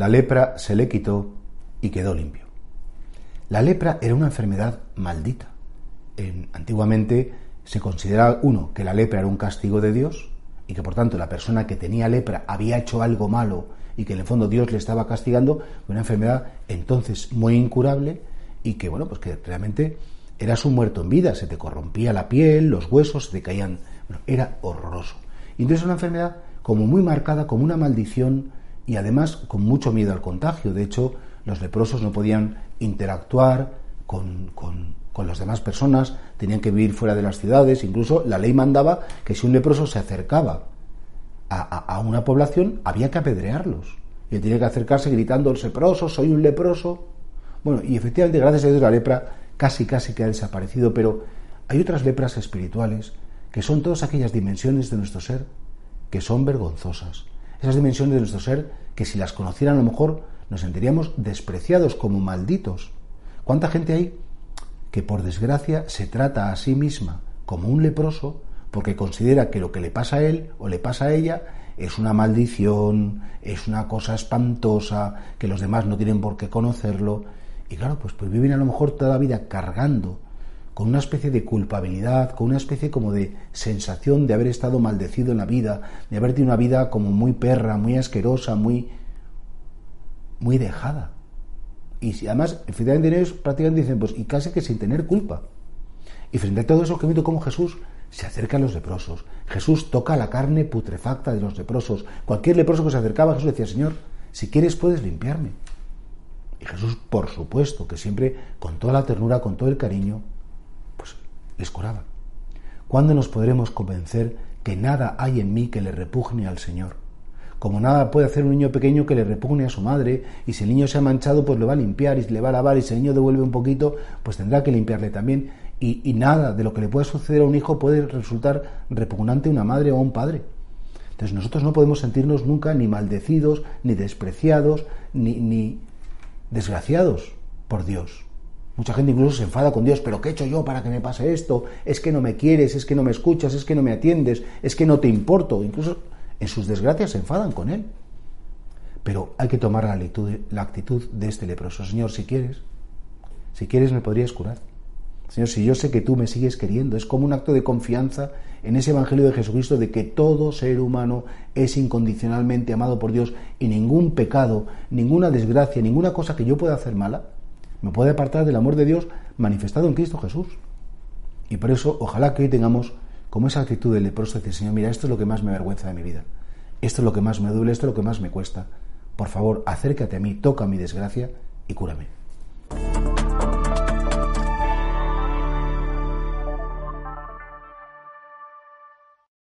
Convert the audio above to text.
La lepra se le quitó y quedó limpio. La lepra era una enfermedad maldita. antiguamente se consideraba, uno, que la lepra era un castigo de Dios y que por tanto la persona que tenía lepra había hecho algo malo y que en el fondo Dios le estaba castigando, una enfermedad entonces muy incurable y que, bueno, pues que realmente eras un muerto en vida, se te corrompía la piel, los huesos, se te caían. Bueno, era horroroso. Y entonces una enfermedad como muy marcada, como una maldición y además con mucho miedo al contagio. De hecho, los leprosos no podían interactuar con, con, las demás personas, tenían que vivir fuera de las ciudades, incluso la ley mandaba que si un leproso se acercaba a, una población, había que apedrearlos. Y él tenía que acercarse gritando, leproso, soy un leproso. Bueno, y efectivamente, gracias a Dios, la lepra casi, casi que ha desaparecido, pero hay otras lepras espirituales que son todas aquellas dimensiones de nuestro ser que son vergonzosas. Esas dimensiones de nuestro ser que si las conocieran a lo mejor nos sentiríamos despreciados como malditos. ¿Cuánta gente hay que por desgracia se trata a sí misma como un leproso porque considera que lo que le pasa a él o le pasa a ella es una maldición, es una cosa espantosa, que los demás no tienen por qué conocerlo. Y claro, pues, pues viven a lo mejor toda la vida cargando con una especie de culpabilidad, con una especie como de sensación de haber estado maldecido en la vida, de haber tenido una vida como muy perra, muy asquerosa, muy, muy dejada. Y además, efectivamente, ellos prácticamente dicen, pues, y casi que sin tener culpa. Y frente a todo eso, que visto cómo Jesús se acerca a los leprosos. Jesús toca la carne putrefacta de los leprosos. Cualquier leproso que se acercaba Jesús decía, Señor, si quieres puedes limpiarme. Y Jesús, por supuesto, que siempre con toda la ternura, con todo el cariño, les curaba. ¿Cuándo nos podremos convencer que nada hay en mí que le repugne al Señor? Como nada puede hacer un niño pequeño que le repugne a su madre, y si el niño se ha manchado, pues lo va a limpiar, y le va a lavar, y si el niño devuelve un poquito, pues tendrá que limpiarle también. Y, nada de lo que le pueda suceder a un hijo puede resultar repugnante a una madre o a un padre. Entonces nosotros no podemos sentirnos nunca ni maldecidos, ni despreciados, ni, ni desgraciados por Dios. Mucha gente incluso se enfada con Dios, pero ¿qué he hecho yo para que me pase esto? Es que no me quieres, es que no me escuchas, es que no me atiendes, es que no te importo. Incluso en sus desgracias se enfadan con Él. Pero hay que tomar la actitud, la actitud de este leproso. Señor, si quieres, si quieres me podrías curar. Señor, si yo sé que tú me sigues queriendo, es como un acto de confianza en ese Evangelio de Jesucristo de que todo ser humano es incondicionalmente amado por Dios y ningún pecado, ninguna desgracia, ninguna cosa que yo pueda hacer mala, me puede apartar del amor de Dios manifestado en Cristo Jesús. Y por eso, ojalá que hoy tengamos como esa actitud del leproso de decir, Señor, mira, esto es lo que más me avergüenza de mi vida, esto es lo que más me duele, esto es lo que más me cuesta. Por favor, acércate a mí, toca mi desgracia y cúrame.